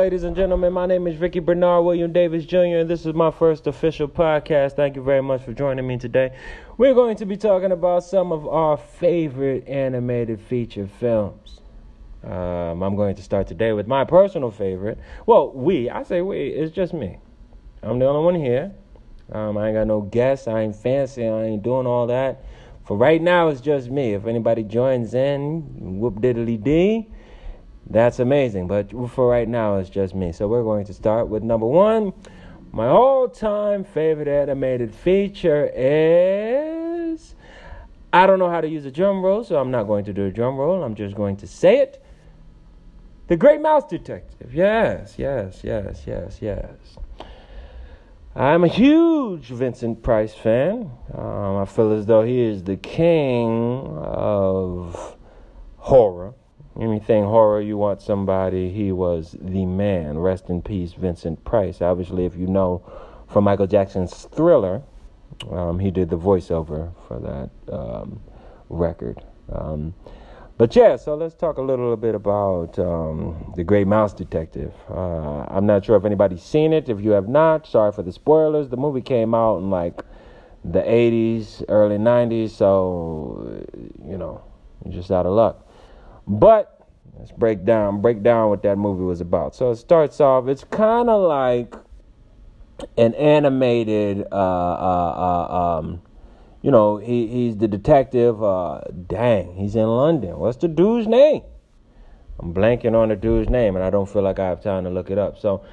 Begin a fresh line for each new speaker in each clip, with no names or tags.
Ladies and gentlemen. My name is Ricky Bernard William Davis Jr., and this is my first official podcast. Thank you very much for joining me today. We're going to be talking about some of our favorite animated feature films. Um, I'm going to start today with my personal favorite. Well, we, I say we, it's just me. I'm the only one here. Um, I ain't got no guests. I ain't fancy. I ain't doing all that. For right now, it's just me. If anybody joins in, whoop diddly dee. That's amazing. But for right now, it's just me. So we're going to start with number one. My all time favorite animated feature is. I don't know how to use a drum roll, so I'm not going to do a drum roll. I'm just going to say it. The Great Mouse Detective. Yes, yes, yes, yes, yes. I'm a huge Vincent Price fan. Um, I feel as though he is the king of horror. Anything horror, you want somebody, he was the man. Rest in peace, Vincent Price. Obviously, if you know from Michael Jackson's Thriller, um, he did the voiceover for that um, record. Um, but yeah, so let's talk a little bit about um, The Great Mouse Detective. Uh, I'm not sure if anybody's seen it. If you have not, sorry for the spoilers. The movie came out in like the 80s, early 90s, so, you know, just out of luck. But let's break down break down what that movie was about. So it starts off. It's kind of like an animated. Uh, uh, uh, um, you know, he, he's the detective. Uh, dang, he's in London. What's the dude's name? I'm blanking on the dude's name, and I don't feel like I have time to look it up. So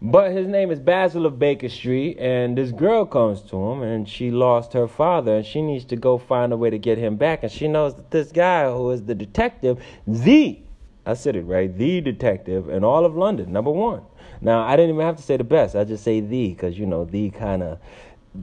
but his name is Basil of Baker Street, and this girl comes to him, and she lost her father, and she needs to go find a way to get him back. And she knows that this guy, who is the detective, the, I said it right, the detective in all of London, number one. Now, I didn't even have to say the best, I just say the, because, you know, the kind of,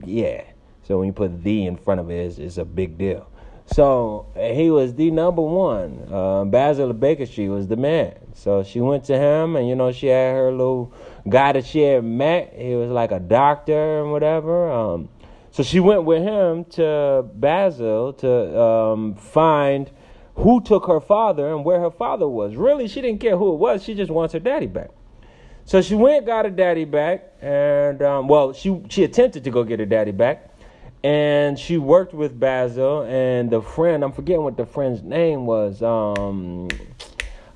yeah. So when you put the in front of it, it's, it's a big deal. So he was the number one. Uh, Basil Baker Street was the man. So she went to him, and you know she had her little guy that she had met. He was like a doctor and whatever. Um, so she went with him to Basil to um, find who took her father and where her father was. Really, she didn't care who it was. She just wants her daddy back. So she went, got her daddy back, and um, well, she she attempted to go get her daddy back and she worked with Basil and the friend. I'm forgetting what the friend's name was. Um,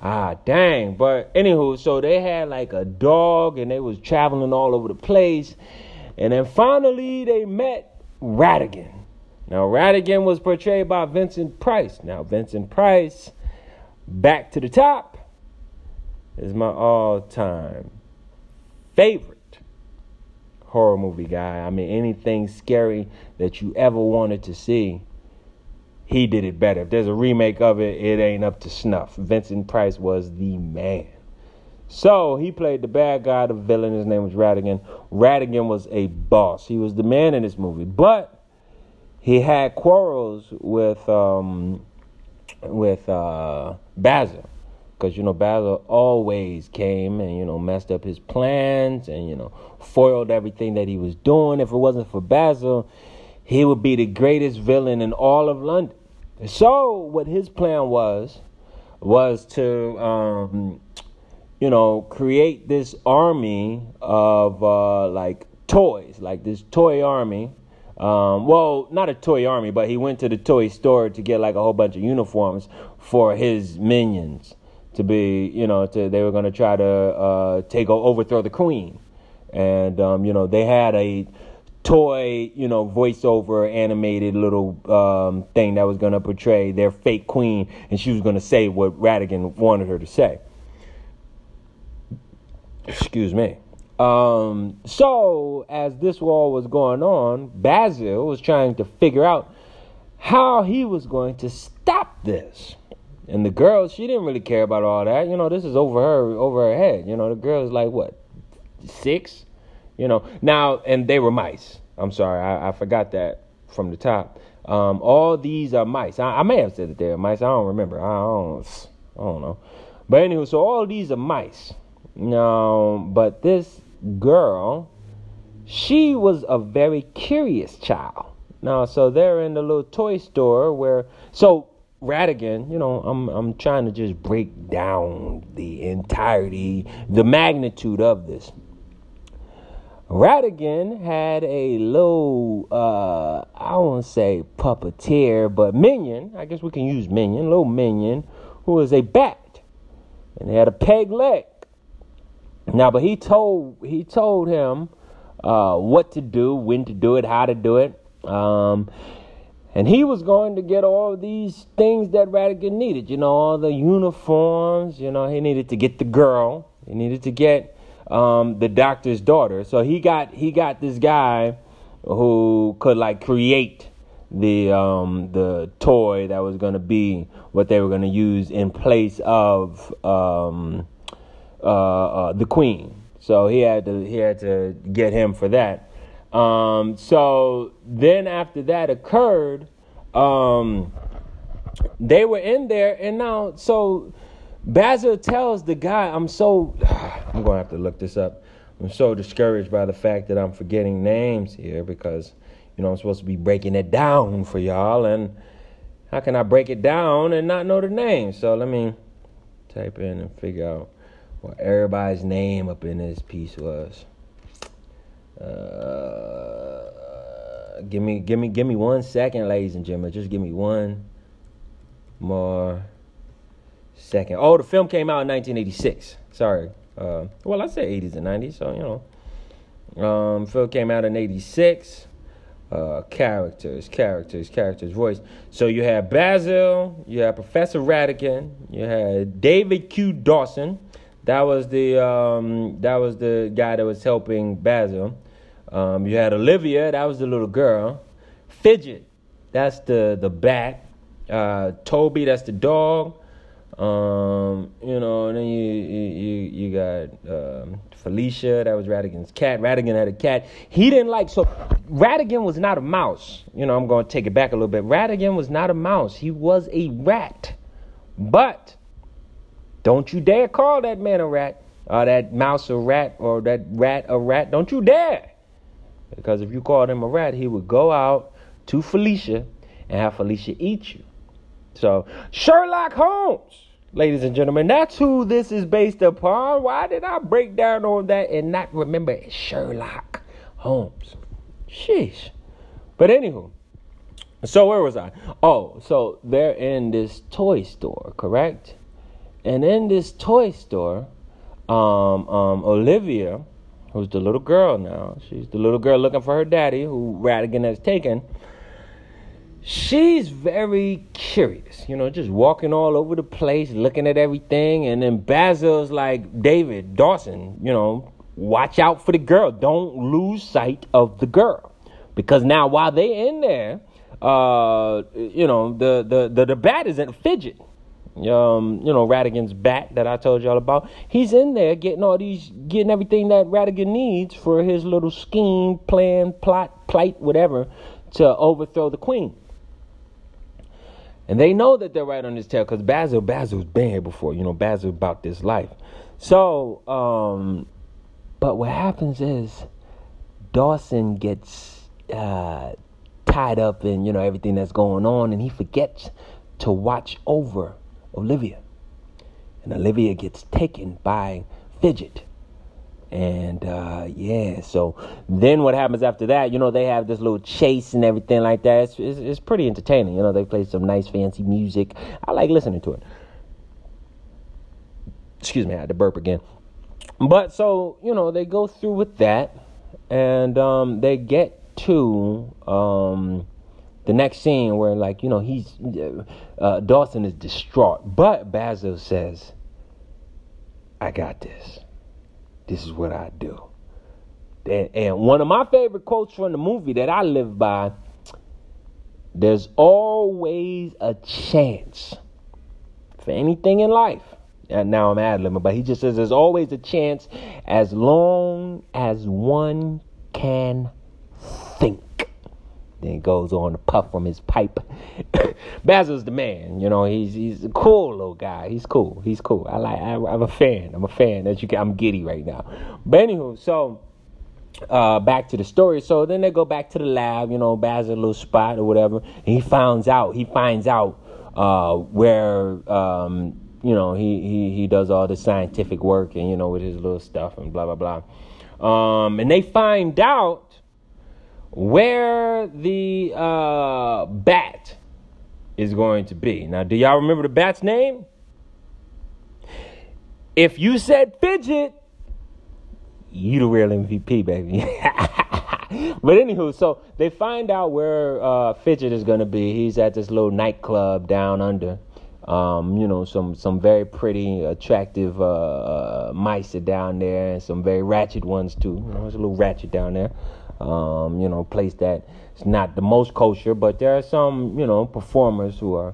ah, dang. But anywho, so they had like a dog, and they was traveling all over the place, and then finally they met Ratigan. Now Ratigan was portrayed by Vincent Price. Now Vincent Price, back to the top, is my all-time favorite horror movie guy. I mean, anything scary that you ever wanted to see, he did it better. If there's a remake of it, it ain't up to snuff. Vincent Price was the man. So he played the bad guy, the villain. His name was Ratigan. Ratigan was a boss. He was the man in this movie, but he had quarrels with um, with uh, Basil because you know Basil always came and you know messed up his plans and you know foiled everything that he was doing. If it wasn't for Basil, he would be the greatest villain in all of London. So what his plan was was to um, you know create this army of uh, like toys, like this toy army. Um, well, not a toy army, but he went to the toy store to get like a whole bunch of uniforms for his minions to be, you know, to, they were going to try to uh, take overthrow the queen, and um, you know they had a toy, you know, voiceover animated little um, thing that was going to portray their fake queen, and she was going to say what Ratigan wanted her to say. Excuse me. Um, so as this war was going on, Basil was trying to figure out how he was going to stop this. And the girl, she didn't really care about all that. You know, this is over her over her head. You know, the girl is like what, six? You know, now and they were mice. I'm sorry, I, I forgot that from the top. Um, all these are mice. I, I, may have said that they're mice. I don't remember. I don't. I don't know. But anyway, so all these are mice. Now, but this girl, she was a very curious child. Now, so they're in the little toy store where. So Ratigan, you know, I'm I'm trying to just break down the entirety, the magnitude of this. Ratigan had a little, uh, I won't say puppeteer, but minion. I guess we can use minion, little minion, who was a bat, and he had a peg leg. Now, but he told he told him uh, what to do, when to do it, how to do it, um, and he was going to get all these things that Ratigan needed. You know, all the uniforms. You know, he needed to get the girl. He needed to get um, the doctor's daughter. So he got he got this guy who could like create the um, the toy that was going to be what they were going to use in place of um, uh, uh, the queen. So he had to he had to get him for that. Um, so then after that occurred, um, they were in there, and now so Basil tells the guy, I'm so, I'm to have to look this up. I'm so discouraged by the fact that I'm forgetting names here because, you know, I'm supposed to be breaking it down for y'all. And how can I break it down and not know the name? So let me type in and figure out what everybody's name up in this piece was. Uh, give me, give me, give me one second, ladies and gentlemen. Just give me one more second. Oh, the film came out in 1986. Sorry. Uh, well, I said 80s and 90s, so you know. Um, film came out in 86. Uh, characters, characters, characters, voice. So you have Basil, you have Professor Ratigan, you had David Q. Dawson. That was the um, that was the guy that was helping Basil. Um, you had Olivia, that was the little girl. Fidget, that's the the bat. Uh, Toby, that's the dog. Um, you know, and then you you you got um, Felicia, that was Ratigan's cat. Ratigan had a cat. He didn't like so Ratigan was not a mouse. You know, I'm going to take it back a little bit. Ratigan was not a mouse. He was a rat. But don't you dare call that man a rat, or that mouse a rat, or that rat a rat. Don't you dare. Because if you called him a rat, he would go out to Felicia and have Felicia eat you. So, Sherlock Holmes, ladies and gentlemen, that's who this is based upon. Why did I break down on that and not remember Sherlock Holmes? Sheesh. But anywho, so where was I? Oh, so they're in this toy store, correct? And in this toy store, um, um, Olivia, who's the little girl now, she's the little girl looking for her daddy, who Ratigan has taken she's very curious, you know, just walking all over the place, looking at everything. And then Basil's like, David, Dawson, you know, watch out for the girl. Don't lose sight of the girl. Because now while they're in there, uh, you know, the, the, the, the bat is in a fidget. Um, you know, Ratigan's bat that I told y'all about. He's in there getting all these, getting everything that Ratigan needs for his little scheme, plan, plot, plight, whatever, to overthrow the queen. And they know that they're right on his tail because Basil, Basil's been here before. You know, Basil about this life. So, um, but what happens is Dawson gets uh, tied up in, you know, everything that's going on and he forgets to watch over Olivia. And Olivia gets taken by Fidget. And uh, yeah, so then what happens after that? You know, they have this little chase and everything like that. It's, it's, it's pretty entertaining. You know, they play some nice, fancy music. I like listening to it. Excuse me, I had to burp again. But so, you know, they go through with that and um, they get to um, the next scene where, like, you know, he's uh, Dawson is distraught. But Basil says, I got this this is what I do. And, and one of my favorite quotes from the movie that I live by there's always a chance for anything in life. And now I'm ad libbing, but he just says there's always a chance as long as one can. Then goes on to puff from his pipe. Basil's the man, you know. He's he's a cool little guy. He's cool. He's cool. I like. I, am a fan. I'm a fan. As you can, I'm giddy right now. But anywho, so uh, back to the story. So then they go back to the lab. You know, Basil little spot or whatever. And he finds out. He finds out uh, where um, you know he, he he does all the scientific work and you know with his little stuff and blah blah blah. Um, and they find out where the uh, bat is going to be. Now, do y'all remember the bat's name? If you said fidget, you the real MVP, baby. but anywho, so they find out where uh, Fidget is gonna be. He's at this little nightclub down under. Um, you know, some some very pretty, attractive uh, uh, mice are down there, and some very ratchet ones too. You know, it's a little ratchet down there. Um, you know, place that it's not the most kosher, but there are some you know performers who are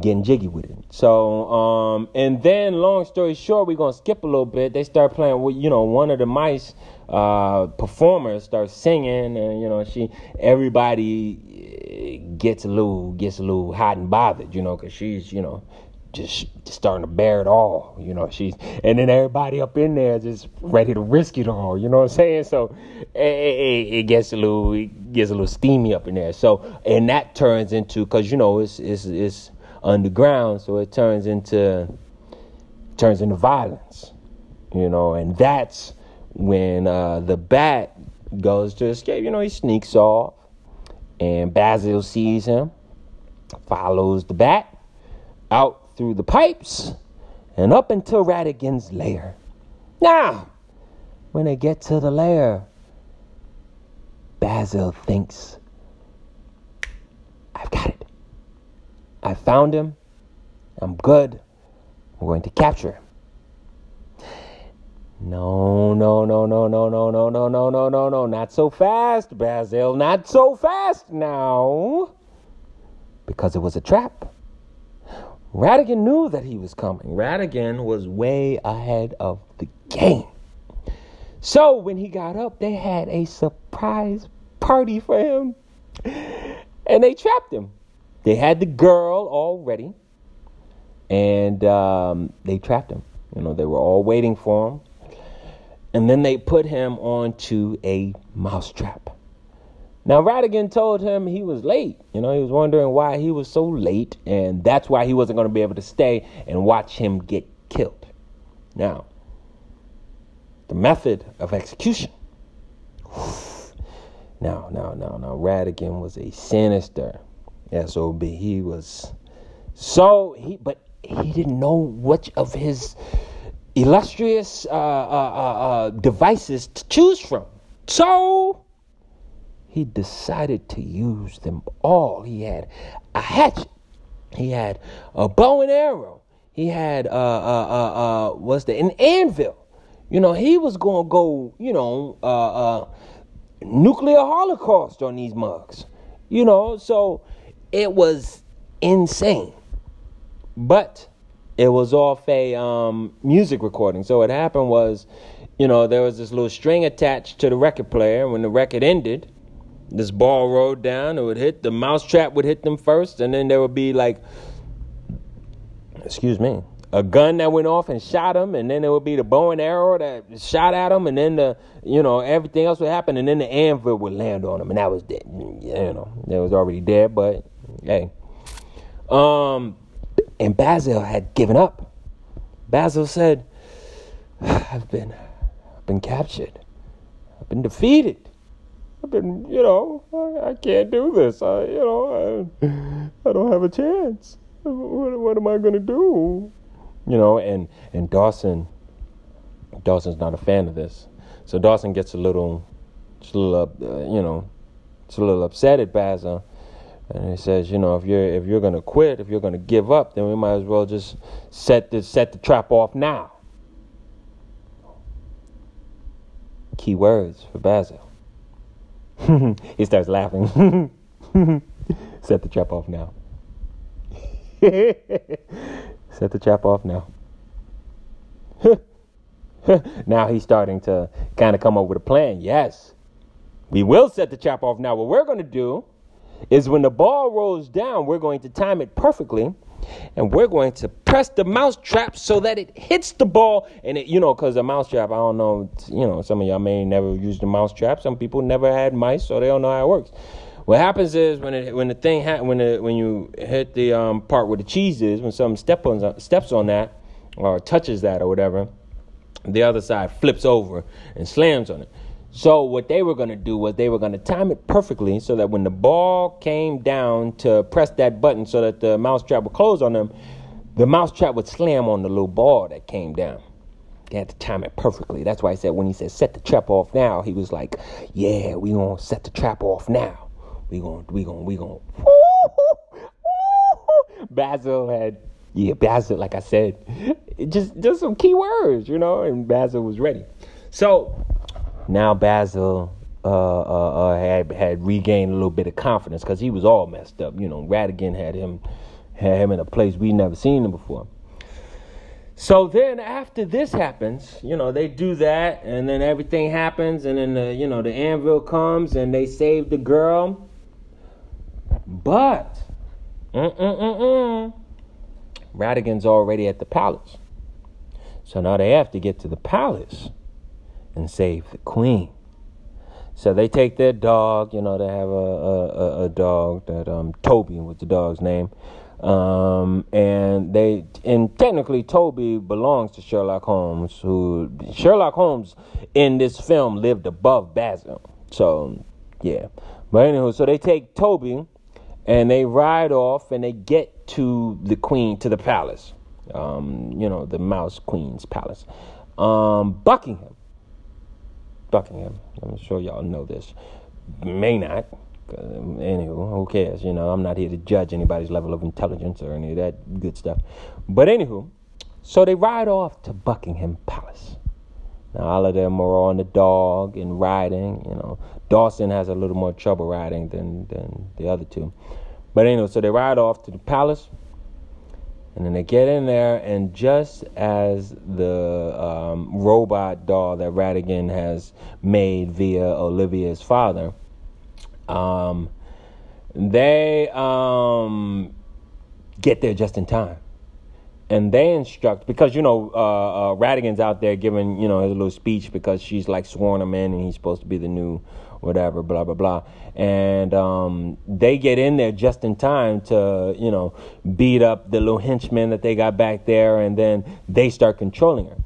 getting jiggy with it. So, um, and then long story short, we're gonna skip a little bit. They start playing with, you know, one of the mice uh, performers starts singing, and you know, she everybody gets a little gets a little hot and bothered, you know, because she's, you know. Just, starting to bear it all, you know. She's and then everybody up in there just ready to risk it all, you know what I'm saying? So it, it, it gets a little it gets a little steamy up in there. So and that turns into because you know it's it's it's underground, so it turns into turns into violence, you know, and that's when uh, the bat goes to escape. You know, he sneaks off, and Basil sees him, follows the bat out through the pipes and up into Ratigan's lair. Now, when they get to the lair, Basil thinks, I've got it. I found him. I'm good. I'm going to capture him. No, no, no, no, no, no, no, no, no, no, no, no. Not so fast, Basil. Not so fast now. Because it was a trap. Ratigan knew that he was coming. Ratigan was way ahead of the game. So when he got up, they had a surprise party for him. And they trapped him. They had the girl all ready, and um, they trapped him. You know, they were all waiting for him. And then they put him onto a mousetrap. Now, Ratigan told him he was late. You know, he was wondering why he was so late, and that's why he wasn't going to be able to stay and watch him get killed. Now, the method of execution. Now, now, now, now, Ratigan was a sinister SOB. He was so he, but he didn't know which of his illustrious uh, uh, uh, uh, devices to choose from. So he decided to use them all. He had a hatchet. He had a bow and arrow. He had uh uh uh, uh what's the an anvil. You know, he was gonna go, you know, uh uh nuclear holocaust on these mugs. You know, so it was insane. But it was off a um, music recording. So what happened was, you know, there was this little string attached to the record player. When the record ended, this ball rolled down. It would hit the mousetrap would hit them first, and then there would be like, excuse me, a gun that went off and shot them, and then there would be the bow and arrow that shot at them, and then the you know everything else would happen, and then the anvil would land on them, and that was dead. You know, it was already dead, but hey. Um, and Basil had given up. Basil said, "I've been, I've been captured. I've been defeated. I've been, you know, I, I can't do this. I, you know, I, I don't have a chance. What, what am I gonna do? You know, and and Dawson, Dawson's not a fan of this. So Dawson gets a little, just a little, uh, you know, it's a little upset at Basil and he says, you know, if you're if you're gonna quit, if you're gonna give up, then we might as well just set the set the trap off now. Key words for Basil. he starts laughing. set the trap off now. set the trap off now. now he's starting to kind of come up with a plan. Yes, we will set the trap off now. What we're going to do is when the ball rolls down, we're going to time it perfectly and we're going to press the mouse trap so that it hits the ball. And it you know because the mouse trap i don't know you know some of y'all may never use the mouse trap some people never had mice so they don't know how it works. What happens is when it when the thing ha- when the when you hit the um, part where the cheese is, when someone step on steps on that or touches that or whatever, the other side flips over and slams on it. So what they were going to do was they were going to time it perfectly so that when the ball came down to press that button so that the mousetrap would close on them, the mousetrap would slam on the little ball that came down. They had to time it perfectly. That's why I said when he said set the trap off now, he was like, "Yeah, we gonna set the trap off now. We gonna we gonna we gonna." Basil had yeah Basil like I said, just just some key words, you know, and Basil was ready. So now Basil uh, uh, uh, had had regained a little bit of confidence because he was all messed up. You know, Ratigan had him had him in a place we'd never seen him before. So then after this happens, you know, they do that and then everything happens and then the, you know, the anvil comes and they save the girl. But mm-mm-mm-mm, Ratigan's already at the palace. So now they have to get to the palace and save the queen. So they take their dog, you know, they have a, a, a dog that um Toby was the dog's name. Um, and they and technically Toby belongs to Sherlock Holmes, who Sherlock Holmes in this film lived above Basil. So yeah. But anyway, so they take Toby and they ride off and they get to the queen to the palace. Um, you know, the mouse queen's palace. Um, Buckingham. Buckingham. I'm sure y'all know this. May not. Uh, anywho, who cares? You know, I'm not here to judge anybody's level of intelligence or any of that good stuff. But anywho, so they ride off to Buckingham Palace. Now, all of them are on the dog and riding. You know, Dawson has a little more trouble riding than than the other two. But anyway, so they ride off to the palace, and then they get in there, and just as the um, robot doll that Ratigan has made via Olivia's father um, they um, get there just in time. And they instruct because you know uh, uh, Ratigan's out there giving you know his little speech because she's like sworn him in and he's supposed to be the new whatever blah blah blah and um, they get in there just in time to you know beat up the little henchmen that they got back there and then they start controlling her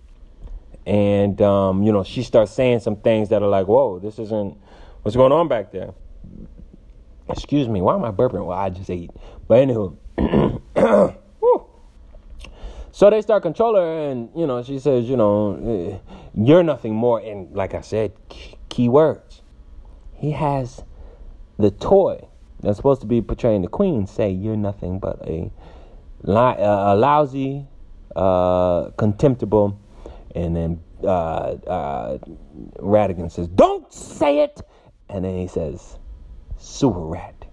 and um, you know she starts saying some things that are like whoa this isn't what's going on back there Excuse me, why am I burping? Well, I just ate. But anywho. so they start controlling her, and you know, she says, you know, eh, you're nothing more. And like I said, key words. He has the toy that's supposed to be portraying the queen say, you're nothing but a, a lousy, uh, contemptible, and then uh, uh, Ratigan says, don't say it. And then he says, sewer rat.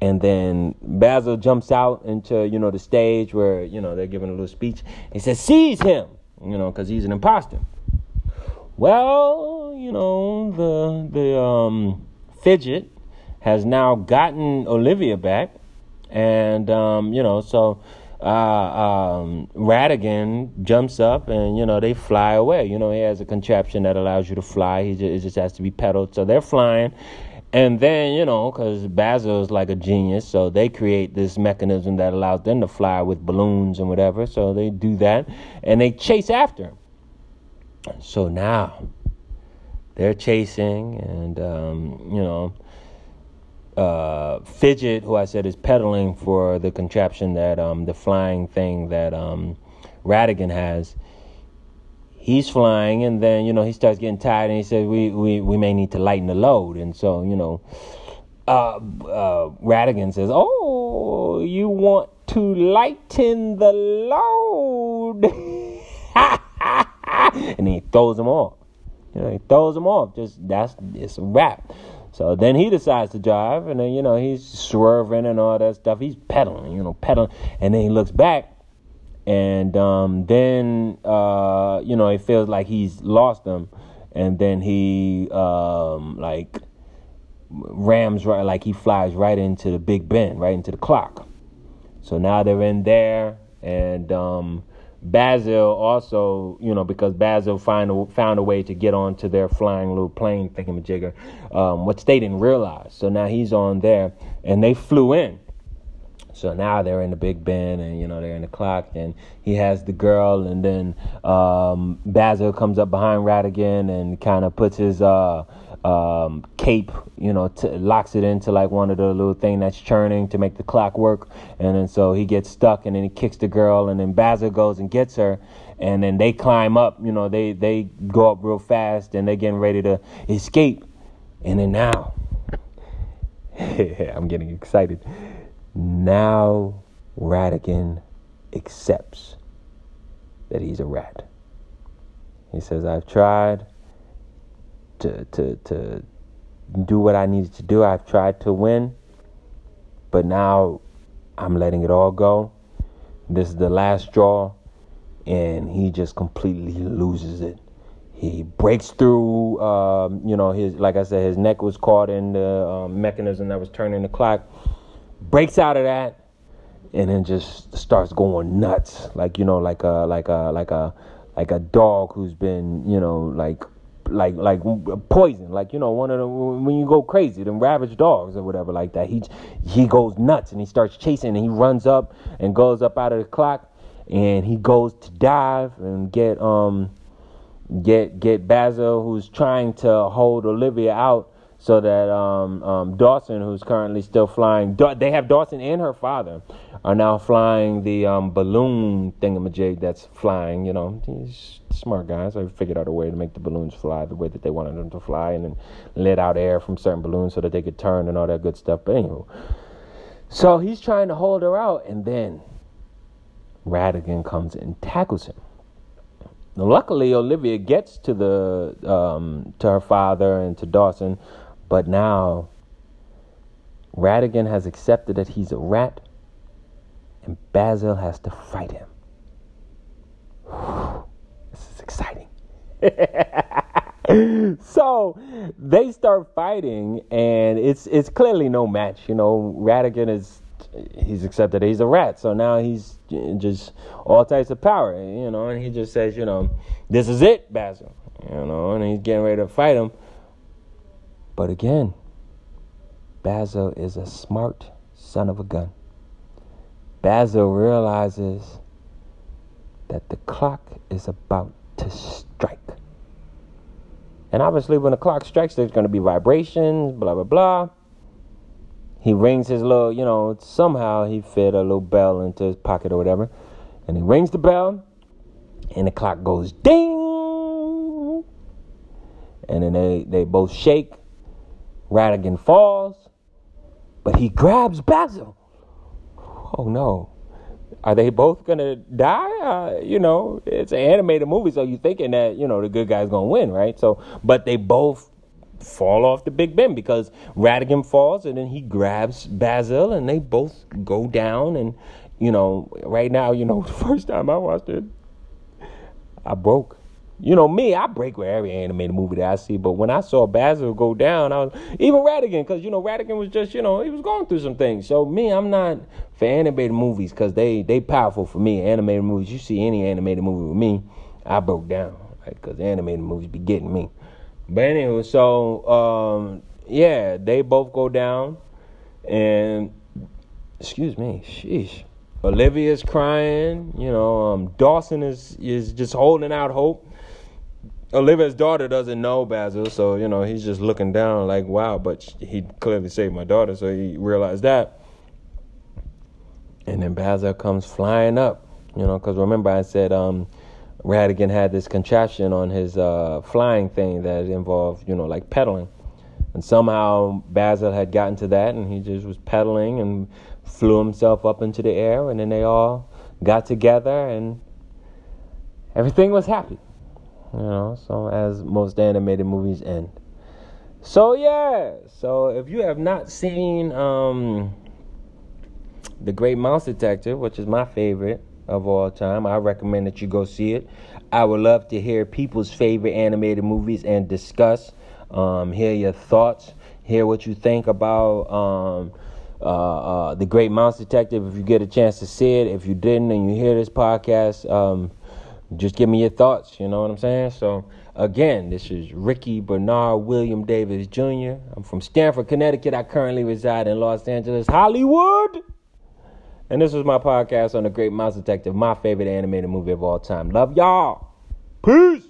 And then Basil jumps out into, you know, the stage where, you know, they're giving a little speech. He says, seize him, you know, because he's an imposter. Well, you know, the, the um, fidget has now gotten Olivia back. And, um, you know, so uh, um, Ratigan jumps up and, you know, they fly away. You know, he has a contraption that allows you to fly. He just, it just has to be pedaled. So they're flying. And then, you know, because Basil is like a genius, so they create this mechanism that allows them to fly with balloons and whatever. So they do that and they chase after him. So now they're chasing, and, um, you know, uh, Fidget, who I said is pedaling for the contraption that um, the flying thing that um, Ratigan has he's flying, and then you know he starts getting tired, and he says we we we may need to lighten the load, and so you know, uh, uh, Ratigan says, "Oh, you want to lighten the load?" and he throws him off. You know, he throws him off. Just that's it's a wrap. So then he decides to drive, and then you know he's swerving and all that stuff. He's pedaling, you know, pedaling, and then he looks back, and um, then uh, you know it feels like he's lost them, and then he um, like rams right like he flies right into the Big Ben, right into the clock. So now they're in there, and um, Basil also, you know, because Basil find a, found a way to get onto their flying little plane thingamajigger, um, which they didn't realize. So now he's on there, and they flew in. So now they're in the Big Ben, and you know they're in the clock, and he has the girl, and then um, Basil comes up behind Ratigan and kind of puts his uh, um, cape, you know, t- locks it into like one of the little thing that's churning to make the clock work, and then so he gets stuck, and then he kicks the girl, and then Basil goes and gets her, and then they climb up, you know, they they go up real fast, and they're getting ready to escape, and then now, I'm getting excited. Now Ratigan accepts that he's a rat. He says, I've tried to, to, to do what I needed to do. I've tried to win, but now I'm letting it all go. This is the last straw, and he just completely loses it. He breaks through, um, you know, his like I said, his neck was caught in the um, mechanism that was turning the clock breaks out of that and then just starts going nuts like you know like a like a like a like a dog who's been you know like like like poison. Like you know one of the when you go crazy them ravaged dogs or whatever like that he he goes nuts and he starts chasing and he runs up and goes up out of the clock and he goes to dive and get um get get Basil who's trying to hold Olivia out so that um, um, Dawson, who's currently still flying, they have Dawson and her father are now flying the um, balloon thingamajig that's flying. You know, these smart guys. So figured out a way to make the balloons fly the way that they wanted them to fly, and then let out air from certain balloons so that they could turn and all that good stuff. But anyway, so he's trying to hold her out, and then Ratigan comes and tackles him. Luckily, Olivia gets to the um, to her father and to Dawson but now, Ratigan has accepted that he's a rat, and Basil has to fight him. this is exciting. so they start fighting, and it's it's clearly no match. You know, Ratigan is he's accepted he's a rat, so now he's just all types of power. You know, and he just says, you know, this is it, Basil. You know, and he's getting ready to fight him. But again, Basil is a smart son of a gun. Basil realizes that the clock is about to strike. And obviously, when the clock strikes, there's going to be vibrations, blah, blah, blah. He rings his little, you know, somehow he fit a little bell into his pocket or whatever. And he rings the bell, and the clock goes ding. And then they, they both shake Ratigan falls, but he grabs Basil. Oh no. Are they both gonna die? Uh, you know, it's an animated movie, so you're thinking that you know the good guy's gonna win, right? So, but they both fall off the Big Ben because Ratigan falls and then he grabs Basil, and they both go down. And you know, right now, you know, the first time I watched it, I broke. You know me, I break with every animated movie that I see. But when I saw Basil go down, I was even Ratigan, because you know Ratigan was just you know he was going through some things. So me, I'm not for animated movies because they they powerful for me. Animated movies, you see any animated movie with me, I broke down because right? animated movies be getting me. But anyway, so um, yeah, they both go down, and excuse me, sheesh. Olivia's crying, you know. Um, Dawson is is just holding out hope. Olivia's daughter doesn't know Basil, so you know he's just looking down like, wow. But he clearly saved my daughter, so he realized that. And then Basil comes flying up, you know, because remember I said um, Ratigan had this contraption on his uh, flying thing that involved, you know, like pedaling. And somehow Basil had gotten to that, and he just was pedaling and flew himself up into the air, and then they all got together, and everything was happy. You know, so as most animated movies end. So yeah, so if you have not seen um, The Great Mouse Detective, which is my favorite of all time, I recommend that you go see it. I would love to hear people's favorite animated movies and discuss, um, hear your thoughts, hear what you think about um, uh, uh, The Great Mouse Detective if you get a chance to see it. If you didn't and you hear this podcast, um, just give me your thoughts. You know what I'm saying? So, again, this is Ricky Bernard William Davis Jr. I'm from Stamford, Connecticut. I currently reside in Los Angeles, Hollywood. And this was my podcast on The Great Mouse Detective, my favorite animated movie of all time. Love y'all. Peace.